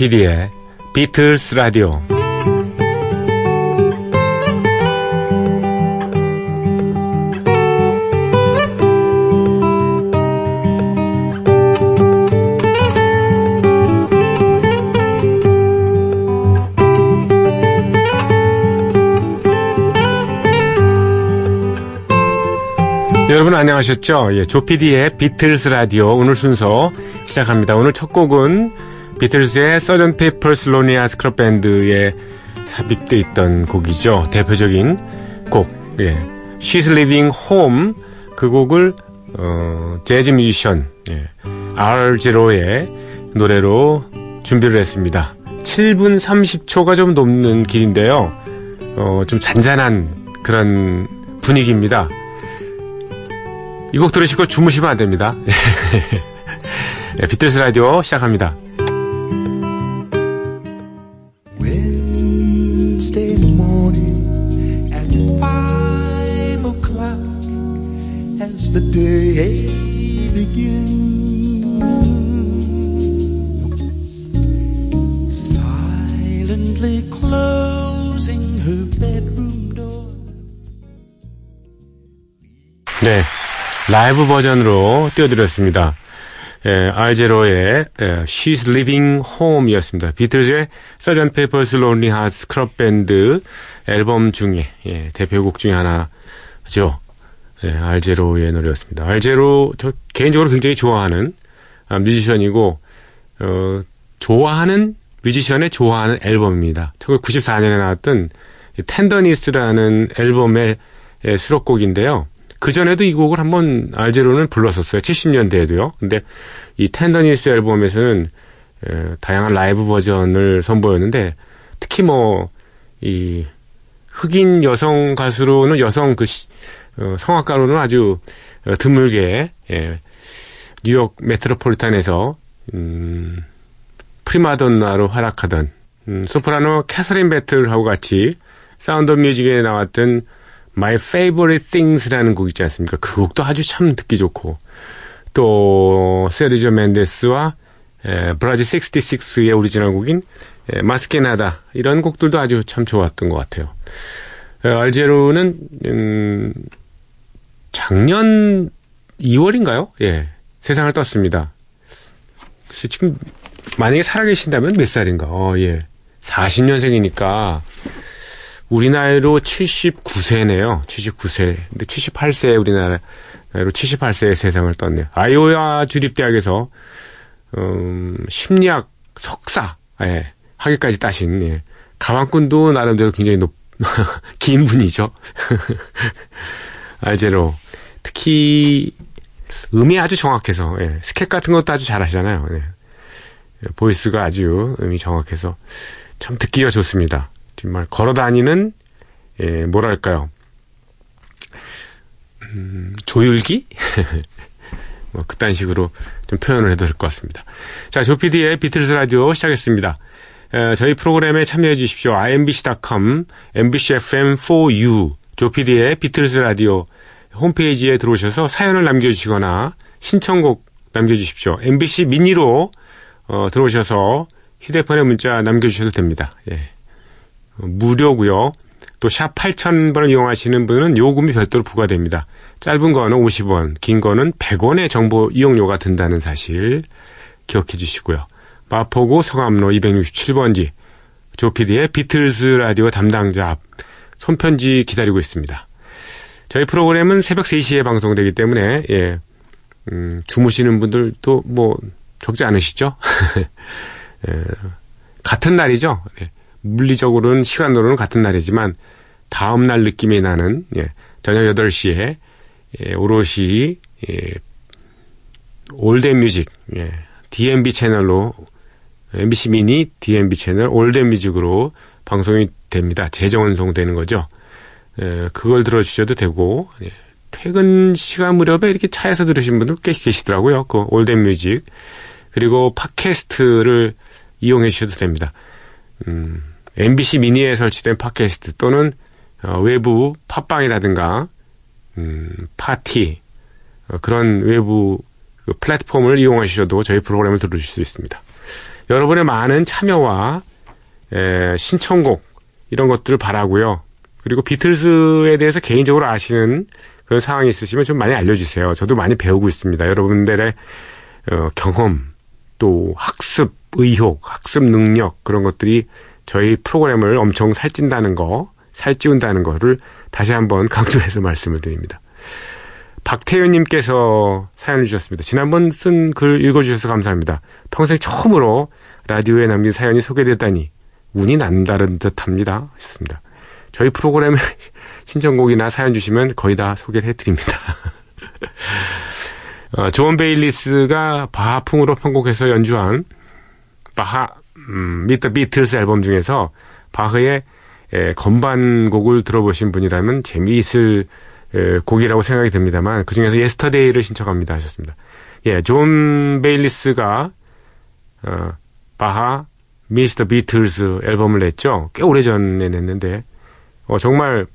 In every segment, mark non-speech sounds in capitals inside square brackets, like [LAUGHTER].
조피디의 비틀스 라디오 여러분 안녕하셨죠? 예, 조피디의 비틀스 라디오 오늘 순서 시작합니다. 오늘 첫 곡은 비틀스의 Sergeant Pepper's Lonely Hearts Club Band에 삽입돼 있던 곡이죠. 대표적인 곡, 예, She's Leaving Home 그 곡을 어, 재즈 뮤지션 예, R0의 노래로 준비를 했습니다. 7분 30초가 좀 넘는 길인데요. 어, 좀 잔잔한 그런 분위기입니다. 이 곡 들으시고 주무시면 안 됩니다. [LAUGHS] 네, 비틀스 라디오 시작합니다. 네. 라이브 버전으로 띄워드렸습니다. 예, 알제로의 예, She's Living Home이었습니다. 비틀즈의 Sgt. Pepper's Lonely Hearts Club Band 앨범 중에 예, 대표곡 중에 하나죠. 예, 알제로의 노래였습니다. 알제로 저 개인적으로 굉장히 좋아하는 아, 뮤지션이고 어, 좋아하는 뮤지션의 좋아하는 앨범입니다. 1994년에 나왔던 텐더니스라는 앨범의 예, 수록곡인데요. 그 전에도 이 곡을 한번 알제로는 불렀었어요. 70년대에도요. 근데 이 텐더니스 앨범에서는 에, 다양한 라이브 버전을 선보였는데 특히 뭐 이 흑인 여성 가수로는 여성 그 시, 어, 성악가로는 아주 어, 드물게 예, 뉴욕 메트로폴리탄에서 음, 프리마돈나로 활약하던 음, 소프라노 캐서린 배틀하고 같이 Sound of Music에 나왔던 My Favorite Things라는 곡 있지 않습니까? 그 곡도 아주 참 듣기 좋고 또 세르조 멘데스와 에, 브라질 66의 오리지널 곡인 에, Mas Que Nada 이런 곡들도 아주 참 좋았던 것 같아요. 에, 알 자로는 음, 작년 2월인가요? 예, 세상을 떴습니다. 그래서 지금 만약에 살아계신다면 몇 살인가? 어, 예, 40년생이니까 우리 나이로 79세네요. 79세. 근데 78세 우리나라 나이로 78세의 세상을 떴네요. 아이오와 주립대학에서 음, 심리학 석사 예, 학위까지 따신 예. 가방꾼도 나름대로 굉장히 높, [LAUGHS] 긴 분이죠. [LAUGHS] 알 자로 특히 음이 아주 정확해서 예, 스캣 같은 것도 아주 잘하시잖아요. 예. 보이스가 아주 음이 정확해서 참 듣기가 좋습니다. 정말 걸어 다니는 예, 뭐랄까요? 음, 조율기? [LAUGHS] 뭐 그딴 식으로 좀 표현을 해도 될 것 같습니다. 자, 조피디의 비틀스 라디오 시작했습니다. 에, 저희 프로그램에 참여해 주십시오. imbc.com, mbcfm4u, 조피디의 비틀스 라디오 홈페이지에 들어오셔서 사연을 남겨주시거나 신청곡 남겨주십시오. mbc 미니로 어, 들어오셔서 휴대폰에 문자 남겨주셔도 됩니다. 예. 무료고요. 또 샵 8000번을 이용하시는 분은 요금이 별도로 부과됩니다. 짧은 거는 50원, 긴 거는 100원의 정보 이용료가 든다는 사실 기억해 주시고요. 마포구 성암로 267번지 조피디의 비틀스 라디오 담당자 앞 손편지 기다리고 있습니다. 저희 프로그램은 새벽 3시에 방송되기 때문에 예, 음, 주무시는 분들도 뭐 적지 않으시죠? [LAUGHS] 예, 같은 날이죠. 예. 물리적으로는 시간으로는 같은 날이지만 다음 날 느낌이 나는 예, 저녁 8시에 예, 오롯이 예, All That Music 예, DMB 채널로 MBC 미니 DMB 채널 All That Music으로 방송이 됩니다. 재전송되는 거죠. 예, 그걸 들어주셔도 되고 예, 퇴근 시간 무렵에 이렇게 차에서 들으신 분들 꽤 계시더라고요. 그 All That Music 그리고 팟캐스트를 이용해 주셔도 됩니다. 음, MBC 미니에 설치된 팟캐스트 또는 어, 외부 팟빵이라든가 음, 파티 어, 그런 외부 그 플랫폼을 이용하셔도 저희 프로그램을 들으실 수 있습니다. 여러분의 많은 참여와 에, 신청곡 이런 것들을 바라고요. 그리고 비틀스에 대해서 개인적으로 아시는 그런 상황이 있으시면 좀 많이 알려주세요. 저도 많이 배우고 있습니다. 여러분들의 어, 경험 또 학습 의욕, 학습 능력 그런 것들이 저희 프로그램을 엄청 살찐다는 거, 살찌운다는 거를 다시 한번 [LAUGHS] 강조해서 말씀을 드립니다. 박태윤님께서 사연을 주셨습니다. 지난번 쓴 글 읽어주셔서 감사합니다. 평생 처음으로 라디오에 남긴 사연이 소개됐다니 운이 난다는 듯합니다. 하셨습니다. 저희 프로그램에 [LAUGHS] 신청곡이나 사연 주시면 거의 다 소개를 해드립니다. [LAUGHS] 어, 존 베일리스가 바하풍으로 편곡해서 연주한 바하 음, Meets the Beatles 앨범 중에서 바흐의 에, 건반곡을 들어보신 분이라면 재미있을 에, 곡이라고 생각이 듭니다만 그 중에서 Yesterday를 신청합니다 하셨습니다. 예, 존 베일리스가 어, 바하 Meets the Beatles 앨범을 냈죠. 꽤 오래전에 냈는데 어, 정말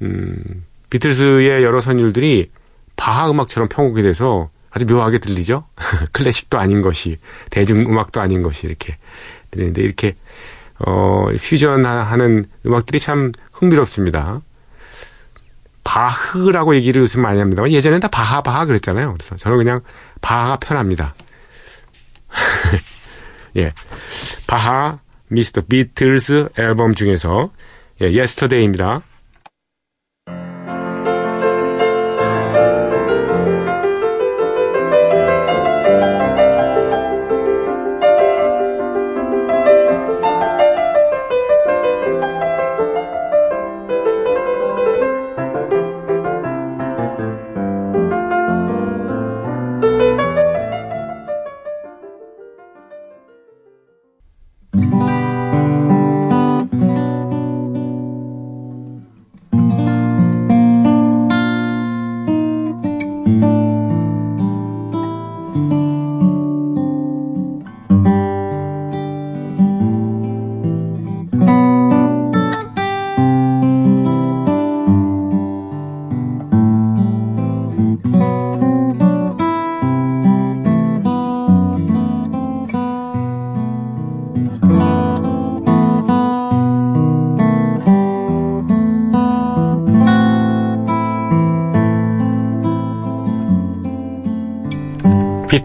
음, 비틀스의 여러 선율들이 바하 음악처럼 편곡이 돼서 아주 묘하게 들리죠. [LAUGHS] 클래식도 아닌 것이 대중 음악도 아닌 것이 이렇게 들리는데 이렇게 어, 퓨전하는 음악들이 참 흥미롭습니다. 바흐라고 얘기를 요즘 많이 합니다만 예전엔 다 바하 바하 그랬잖아요. 그래서 저는 그냥 바하가 편합니다. [LAUGHS] 예. 바하 Meets the Beatles 앨범 중에서 예, Yesterday입니다.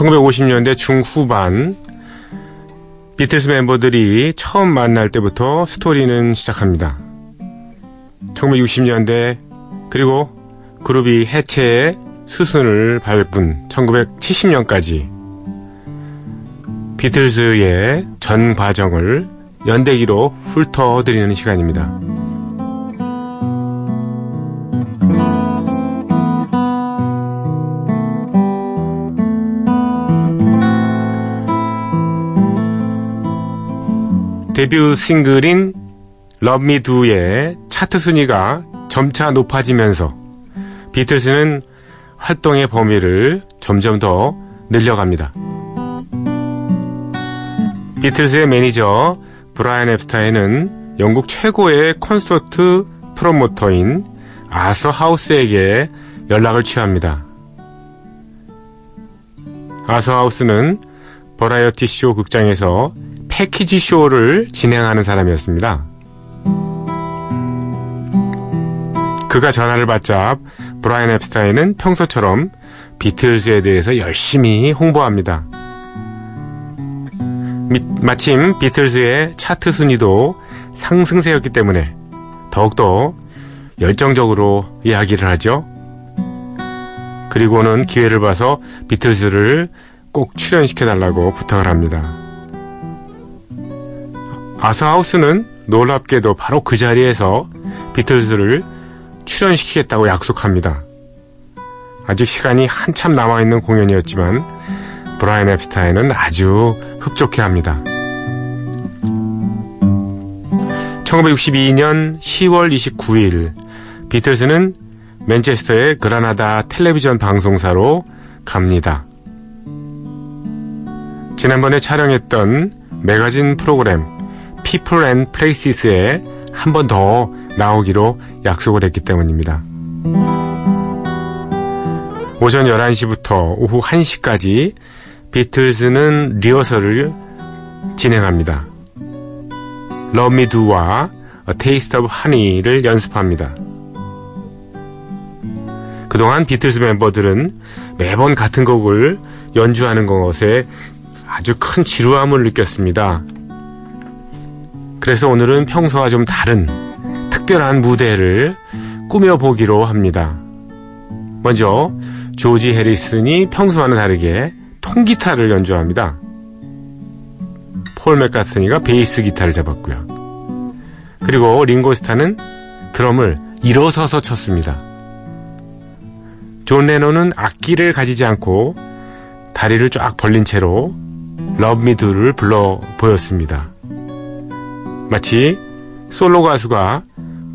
1950년대 중후반 비틀스 멤버들이 처음 만날 때부터 스토리는 시작합니다. 1960년대 그리고 그룹이 해체의 수순을 밟은 1970년까지 비틀즈의 전 과정을 연대기로 훑어드리는 시간입니다. 데뷔 싱글인 Love Me Do의 차트 순위가 점차 높아지면서 비틀스는 활동의 범위를 점점 더 늘려갑니다. 비틀스의 매니저 브라이언 엡스타인은 영국 최고의 콘서트 프로모터인 아서 하우스에게 연락을 취합니다. 아서 하우스는 버라이어티 쇼 극장에서 패키지 쇼를 진행하는 사람이었습니다. 그가 전화를 받자 브라이언 앱스타인은 평소처럼 비틀즈에 대해서 열심히 홍보합니다. 미, 마침 비틀즈의 차트 순위도 상승세였기 때문에 더욱더 열정적으로 이야기를 하죠. 그리고는 기회를 봐서 비틀즈를 꼭 출연시켜달라고 부탁을 합니다. 아사하우스는 놀랍게도 바로 그 자리에서 비틀즈를 출연시키겠다고 약속합니다. 아직 시간이 한참 남아있는 공연이었지만 브라이언 앱스타인은 아주 흡족해 합니다. 1962년 10월 29일 비틀스는 맨체스터의 그라나다 텔레비전 방송사로 갑니다. 지난번에 촬영했던 매거진 프로그램 People and Places에 한 번 더 나오기로 약속을 했기 때문입니다. 오전 11시부터 오후 1시까지 비틀스는 리허설을 진행합니다. Love Me Do와 Taste of Honey를 연습합니다. 그동안 비틀스 멤버들은 매번 같은 곡을 연주하는 것에 아주 큰 지루함을 느꼈습니다. 그래서 오늘은 평소와 좀 다른 특별한 무대를 꾸며보기로 합니다. 먼저 조지 해리슨이 평소와는 다르게 통기타를 연주합니다. 폴 맥카트니가 베이스 기타를 잡았고요. 그리고 링고스타는 드럼을 일어서서 쳤습니다. 존 레논은 악기를 가지지 않고 다리를 쫙 벌린 채로 Love Me Do를 불러 보였습니다. 마치 솔로 가수가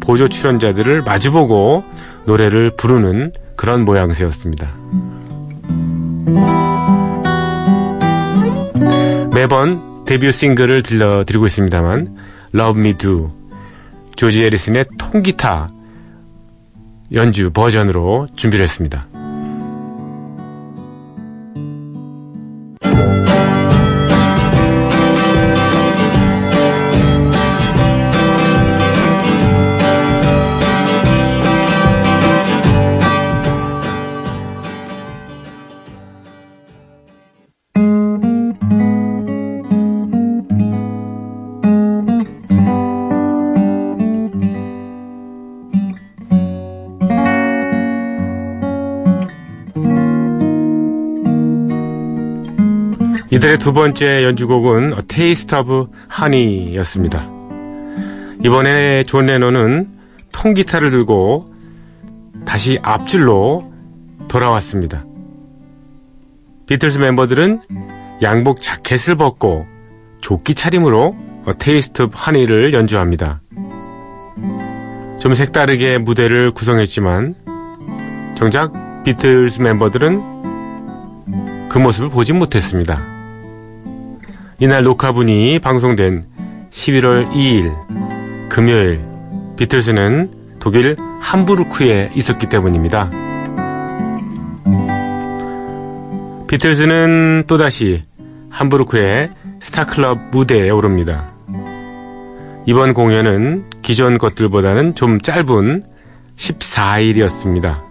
보조 출연자들을 마주보고 노래를 부르는 그런 모양새였습니다. 매번 데뷔 싱글을 들려드리고 있습니다만 Love Me Do 조지 에리슨의 통기타 연주 버전으로 준비를 했습니다. 이들의 두 번째 연주곡은 Taste of Honey였습니다. 이번에 존 레논은 통기타를 들고 다시 앞줄로 돌아왔습니다. 비틀스 멤버들은 양복 자켓을 벗고 조끼 차림으로 Taste of Honey를 연주합니다. 좀 색다르게 무대를 구성했지만 정작 비틀스 멤버들은 그 모습을 보지 못했습니다. 이날 녹화분이 방송된 11월 2일 금요일 비틀스는 독일 함부르크에 있었기 때문입니다. 비틀스는 또다시 함부르크의 스타클럽 무대에 오릅니다. 이번 공연은 기존 것들보다는 좀 짧은 14일이었습니다.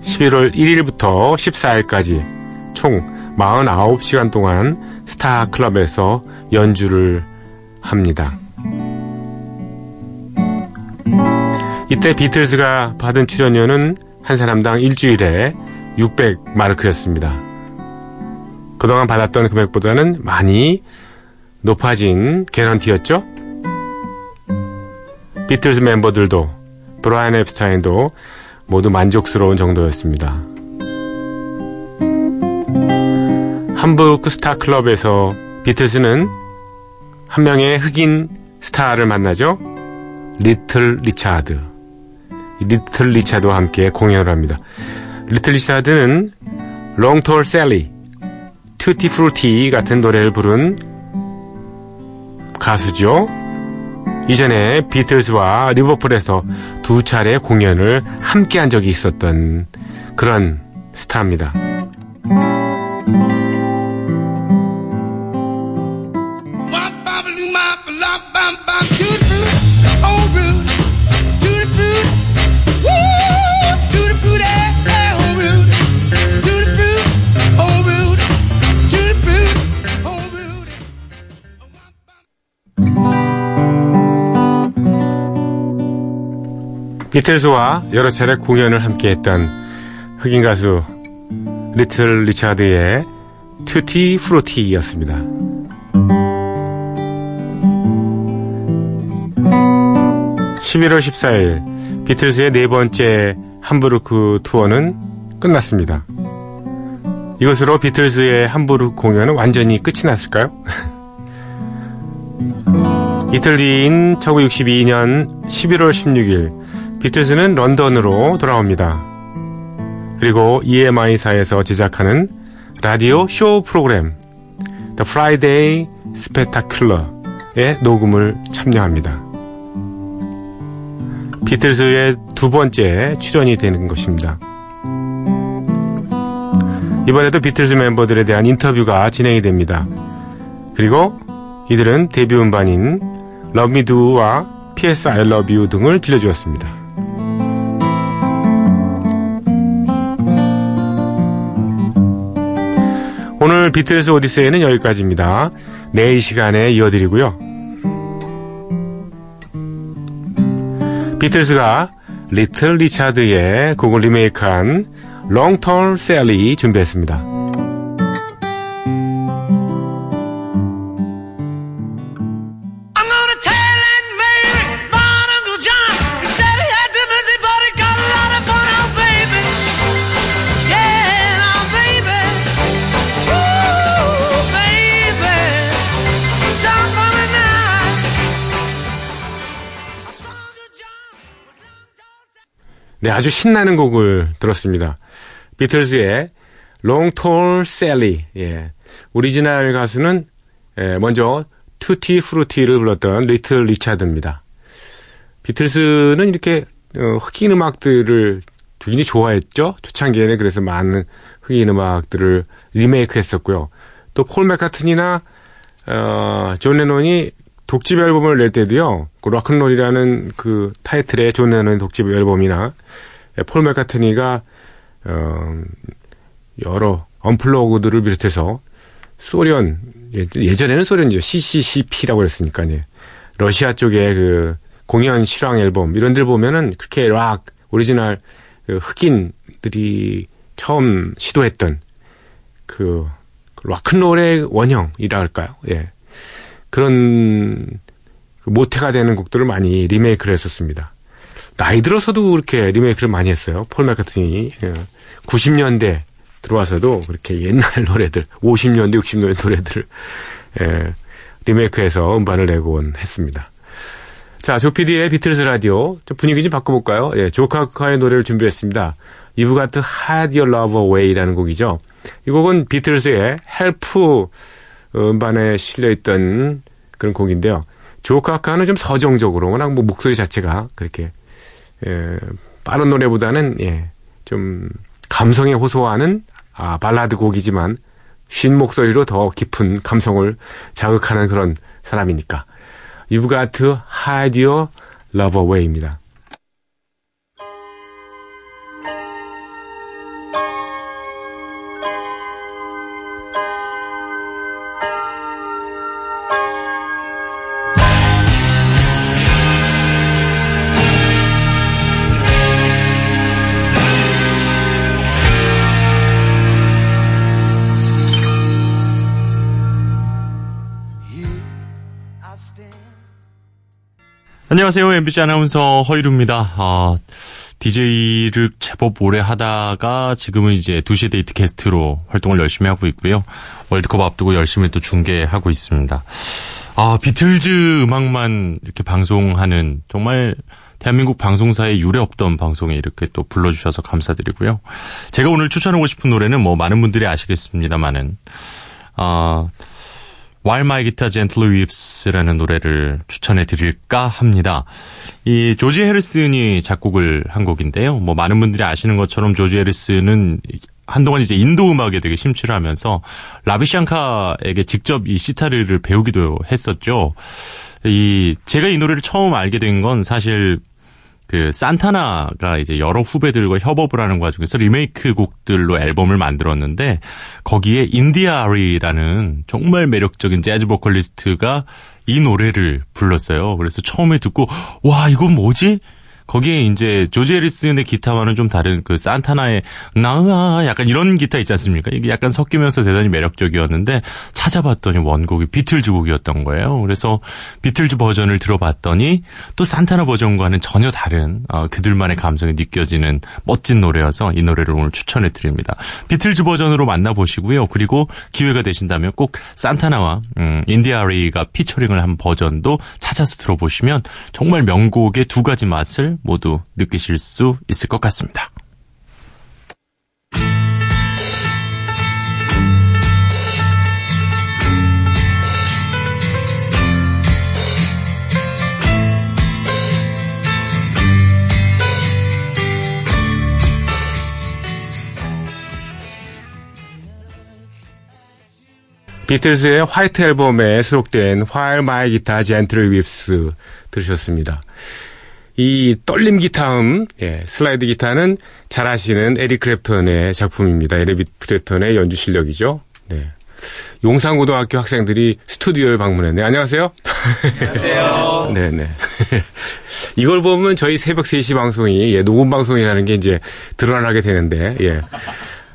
11월 1일부터 14일까지 총 49시간 동안 스타 클럽에서 연주를 합니다. 이때 비틀즈가 받은 출연료는 한 사람당 일주일에 600마르크였습니다. 그동안 받았던 금액보다는 많이 높아진 개런티였죠? 비틀즈 멤버들도 브라이언 앱스타인도 모두 만족스러운 정도였습니다. 함부르크 스타 클럽에서 비틀스는 한 명의 흑인 스타를 만나죠. 리틀 리차드. 리틀 리차드와 함께 공연을 합니다. 리틀 리차드는 Long Tall Sally, Tutti Frutti 같은 노래를 부른 가수죠. 이전에 비틀스와 리버풀에서 두 차례 공연을 함께 한 적이 있었던 그런 스타입니다. 비틀즈와 여러 차례 공연을 함께 했던 흑인 가수 리틀 리차드의 Tutti Frutti였습니다. 11월 14일 비틀즈의 네 번째 함부르크 투어는 끝났습니다. 이것으로 비틀즈의 함부르크 공연은 완전히 끝이 났을까요? [LAUGHS] 이틀 뒤인 1962년 11월 16일 비틀즈는 런던으로 돌아옵니다. 그리고 EMI사에서 제작하는 라디오 쇼 프로그램 The Friday Spectacular의 녹음을 참여합니다. 비틀즈의 두 번째 출연이 되는 것입니다. 이번에도 비틀즈 멤버들에 대한 인터뷰가 진행이 됩니다. 그리고 이들은 데뷔 음반인 Love Me Do와 PS I Love You 등을 들려주었습니다. 오늘 비틀즈 오디세이는 여기까지입니다. 내일 시간에 이어드리고요. 비틀즈가 리틀 리차드의 곡을 리메이크한 Long Tall Sally 준비했습니다. 네, 아주 신나는 곡을 들었습니다. 비틀즈의 Long Tall Sally. 예. 오리지널 가수는 예, 먼저 Tutti Frutti를 불렀던 리틀 리차드입니다. 비틀스는 이렇게 어, 흑인 음악들을 굉장히 좋아했죠. 초창기에는 그래서 많은 흑인 음악들을 리메이크 했었고요. 또 폴 맥카트니나 어, 존 레논이 독집 앨범을 낼 때도요. 그 Rock 'n' Roll이라는 그 타이틀의 존 레논의 독집 앨범이나 폴 맥카트니가 어, 여러 unplugged들을 비롯해서 소련 예, 전에는 소련이죠 CCCP라고 그랬으니까 예. 러시아 쪽의 그 공연 실황 앨범 이런 들 보면은 그렇게 락 오리지널 그 흑인들이 처음 시도했던 그 락큰롤의 원형이라 할까요? 예. 그런 그 모태가 되는 곡들을 많이 리메이크를 했었습니다. 나이 들어서도 그렇게 리메이크를 많이 했어요. 폴 맥카트니 90년대 예. 들어와서도 그렇게 옛날 [LAUGHS] 노래들, 50년대, 60년대 노래들을 예, 리메이크해서 음반을 내곤 했습니다. 자, 조피디의 비틀즈 라디오. 좀 분위기 좀 바꿔볼까요? 예, 조 카커의 노래를 준비했습니다. Got to Hide Your Love Away라는 곡이죠. 이 곡은 비틀즈의 Help 음반에 실려있던 그런 곡인데요. 조카카는 좀 서정적으로, 워낙 뭐 목소리 자체가 그렇게 예, 빠른 노래보다는 예, 좀 감성에 호소하는 아, 발라드 곡이지만 쉰 목소리로 더 깊은 감성을 자극하는 그런 사람이니까. Your love away입니다. 안녕하세요. MBC 아나운서 허이루입니다. 아, DJ를 제법 오래 하다가 지금은 이제 2시 데이트 게스트로 활동을 열심히 하고 있고요. 월드컵 앞두고 열심히 또 중계하고 있습니다. 아, 비틀즈 음악만 이렇게 방송하는 정말 대한민국 방송사에 유례 없던 방송에 이렇게 또 불러주셔서 감사드리고요. 제가 오늘 추천하고 싶은 노래는 뭐 많은 분들이 아시겠습니다만은, 아, While My Guitar Gently Weeps라는 노래를 추천해 드릴까 합니다. 이 조지 해리슨이 작곡을 한 곡인데요. 뭐 많은 분들이 아시는 것처럼 조지 해리슨은 한동안 이제 인도 음악에 되게 심취를 하면서 라비샹카에게 직접 이 시타르를 배우기도 했었죠. 이 제가 이 노래를 처음 알게 된 건 사실 그 산타나가 이제 여러 후배들과 협업을 하는 과정에서 리메이크 곡들로 앨범을 만들었는데 거기에 인디아리라는 정말 매력적인 재즈 보컬리스트가 이 노래를 불렀어요. 그래서 처음에 듣고 와 이건 뭐지? 거기에 이제 조지 해리슨의 기타와는 좀 다른 그 산타나의 나으아 약간 이런 기타 있지 않습니까? 이게 약간 섞이면서 대단히 매력적이었는데 찾아봤더니 원곡이 비틀즈 곡이었던 거예요. 그래서 비틀즈 버전을 들어봤더니 또 산타나 버전과는 전혀 다른 어, 그들만의 감성이 느껴지는 멋진 노래여서 이 노래를 오늘 추천해 드립니다. 비틀즈 버전으로 만나보시고요. 그리고 기회가 되신다면 꼭 산타나와 음, 인디아 아리가 피처링을 한 버전도 찾아서 들어보시면 정말 명곡의 두 가지 맛을 모두 느끼실 수 있을 것 같습니다. 비틀즈의 화이트 앨범에 수록된 While My Guitar Gently Weeps 들으셨습니다. 이 떨림 기타음, 예, 슬라이드 기타는 잘 아시는 에릭 크랩턴의 작품입니다. 에릭 크랩턴의 연주 실력이죠. 네. 용산고등학교 학생들이 스튜디오에 방문했네. 안녕하세요. 안녕하세요. 네네. [LAUGHS] [LAUGHS] 이걸 보면 저희 새벽 3시 방송이, 예, 녹음 방송이라는 게 이제 드러나게 되는데, 예.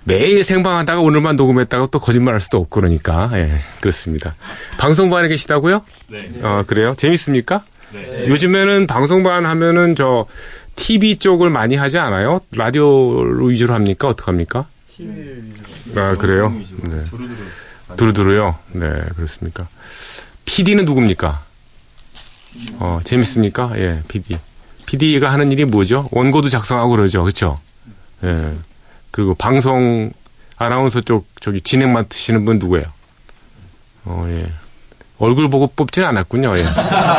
매일 생방하다가 오늘만 녹음했다가 또 거짓말 할 수도 없고 그러니까, 예, 그렇습니다. 방송반에 계시다고요? 네. 어, 그래요? 재밌습니까? 네. 요즘에는 방송반 하면은 저 TV 쪽을 많이 하지 않아요? 라디오 위주로 합니까? 어떡합니까? 아, 그래요? 네. 두루두루요? 네, 그렇습니까? PD는 누굽니까? 어, 재밌습니까? 예, PD. PD가 하는 일이 뭐죠? 원고도 작성하고 그러죠. 그쵸? 예. 그리고 방송 아나운서 쪽 저기 진행 맡으시는 분 누구예요? 어, 예. 얼굴 보고 뽑지는 않았군요. 예.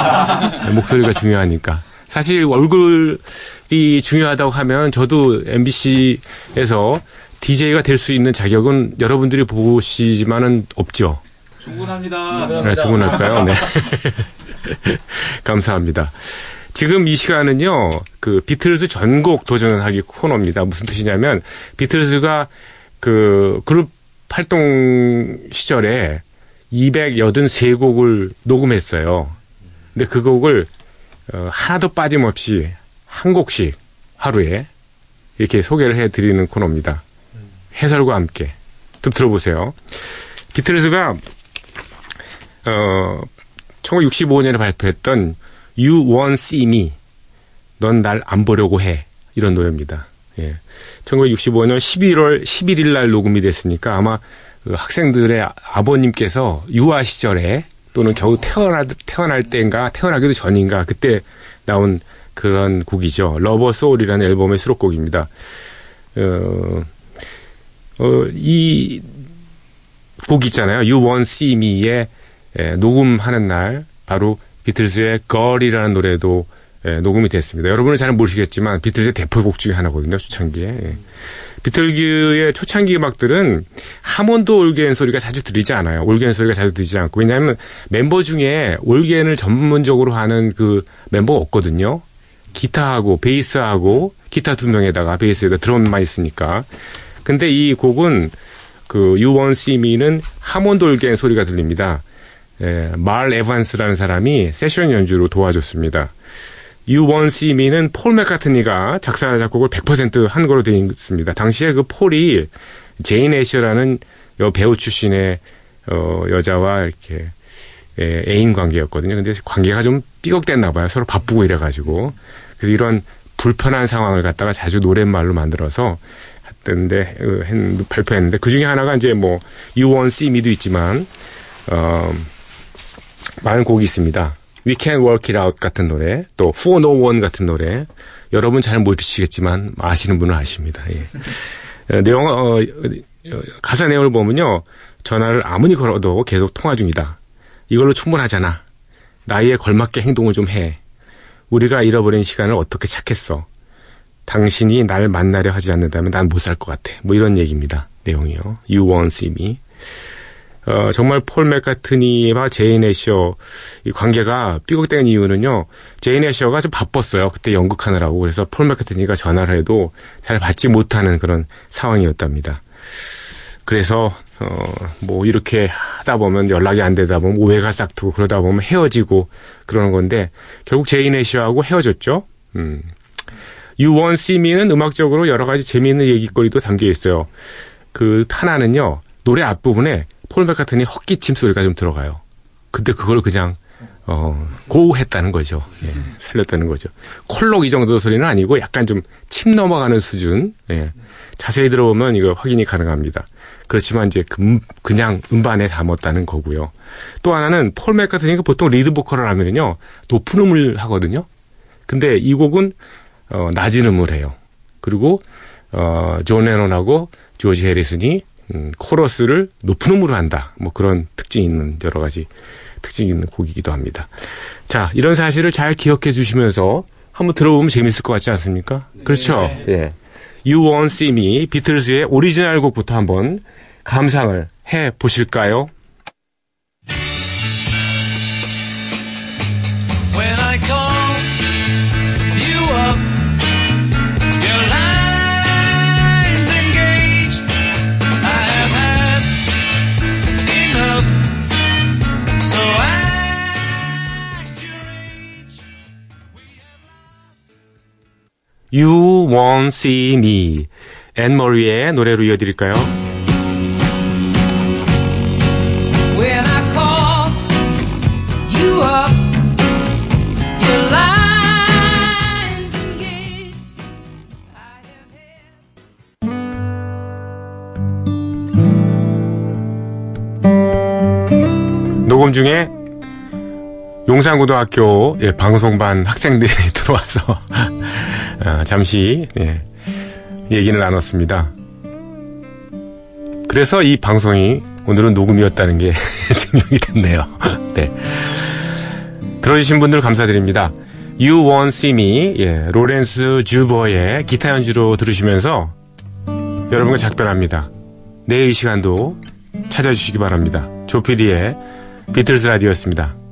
[LAUGHS] 목소리가 중요하니까. 사실 얼굴이 중요하다고 하면 저도 MBC에서 DJ가 될 수 있는 자격은 여러분들이 보시지만은 없죠. 충분합니다. 네, 충분할까요? 네. [LAUGHS] 감사합니다. 지금 이 시간은요, 그 비틀즈 전곡 도전하기 코너입니다. 무슨 뜻이냐면, 비틀즈가 그 그룹 활동 시절에 283곡을 녹음했어요. 근데 그 곡을 어, 하나도 빠짐없이 한 곡씩 하루에 이렇게 소개를 해드리는 코너입니다. 해설과 함께. 좀 들어보세요. 비틀즈가 어, 1965년에 발표했던 You Won't See Me. 넌 날 안 보려고 해. 이런 노래입니다. 예. 1965년 11월 11일 날 녹음이 됐으니까 아마 그 학생들의 아버님께서 유아 시절에 또는 겨우 태어나, 태어날 때인가 태어나기도 전인가 그때 나온 그런 곡이죠. Rubber Soul이라는 앨범의 수록곡입니다. 어, 어, 이 곡 있잖아요. You Won't See Me의 예, 녹음하는 날 바로 비틀즈의 걸이라는 노래도 예, 녹음이 됐습니다. 여러분은 잘 모르시겠지만 비틀즈의 대표곡 중에 하나거든요. 초창기에. 예. 비틀즈의 초창기 음악들은 하몬드 올겐 소리가 자주 들리지 않아요. 올겐 소리가 자주 들리지 않고 왜냐하면 멤버 중에 올겐을 전문적으로 하는 그 멤버가 없거든요. 기타하고 베이스하고 기타 두 명에다가 베이스에다 드럼만 있으니까. 근데 이 곡은 그 See Me는 하몬드 올겐 소리가 들립니다. 예, 말 에반스라는 사람이 세션 연주로 도와줬습니다. See Me는 폴 맥카트니가 작사 작곡을 100%한 거로 되어 있습니다. 당시에 그 폴이 제인 애셔라는 여 배우 출신의 어, 여자와 이렇게 예, 애인 관계였거든요. 근데 관계가 좀 삐걱댔나 봐요. 서로 바쁘고 이래가지고. 그래서 이런 불편한 상황을 갖다가 자주 노랫말로 만들어서 했던데 어, 발표했는데 그 중에 하나가 이제 뭐 See Me도 있지만 어, 많은 곡이 있습니다. We Can Work It Out 같은 노래, 또 For No One 같은 노래. 여러분 잘 모르시겠지만 아시는 분은 아십니다. 예. 내용 어, 가사 내용을 보면요, 전화를 아무리 걸어도 계속 통화 중이다. 이걸로 충분하잖아. 나이에 걸맞게 행동을 좀 해. 우리가 잃어버린 시간을 어떻게 찾겠어? 당신이 날 만나려 하지 않는다면 난 못 살 것 같아. 뭐 이런 얘기입니다. 내용이요. You won't see me. 어, 정말 폴 맥카트니와 제인 애셔 이 관계가 삐걱대는 이유는요. 제인 애셔가 좀 바빴어요. 그때 연극하느라고. 그래서 폴 맥카트니가 전화를 해도 잘 받지 못하는 그런 상황이었답니다. 그래서 어, 뭐 이렇게 하다 보면 연락이 안 되다 보면 오해가 싹트고 그러다 보면 헤어지고 그러는 건데 결국 제인 애셔하고 헤어졌죠. 음. See Me는 음악적으로 여러 가지 재미있는 얘기거리도 담겨 있어요. 그 하나는요 노래 앞부분에 폴 맥카트니 헛기침 소리가 좀 들어가요. 근데 그걸 그냥 어, 고했다는 거죠. 예, 살렸다는 거죠. 콜록 이 정도 소리는 아니고 약간 좀 침 넘어가는 수준. 예, 자세히 들어보면 이거 확인이 가능합니다. 그렇지만 이제 금, 그냥 음반에 담았다는 거고요. 또 하나는 폴 맥카트니가 보통 리드 보컬을 하면요 높은 음을 하거든요. 근데 이 곡은 어, 낮은 음을 해요. 그리고 어, 존 레논하고 조지 해리슨이 음, 코러스를 높은 음으로 한다. 뭐 그런 특징이 있는 여러 가지 특징이 있는 곡이기도 합니다. 자, 이런 사실을 잘 기억해 주시면서 한번 들어보면 재밌을 것 같지 않습니까? 네. 그렇죠? 예. You Won't See Me, 비틀즈의 오리지널 곡부터 한번 감상을 해 보실까요? Won't See Me. 앤 머리의 노래로 이어드릴까요? 녹음 중에 용산고등학교 예, 방송반 학생들이 [LAUGHS] 들어와서 아, 잠시 예, 얘기를 나눴습니다. 그래서 이 방송이 오늘은 녹음이었다는 게 [LAUGHS] 증명이 됐네요. [LAUGHS] 네. 들어주신 분들 감사드립니다. You Won't See Me, 예, 로렌스 주버의 기타 연주로 들으시면서 여러분과 작별합니다. 내일 이 시간도 찾아주시기 바랍니다. 조피디의 비틀스 라디오였습니다.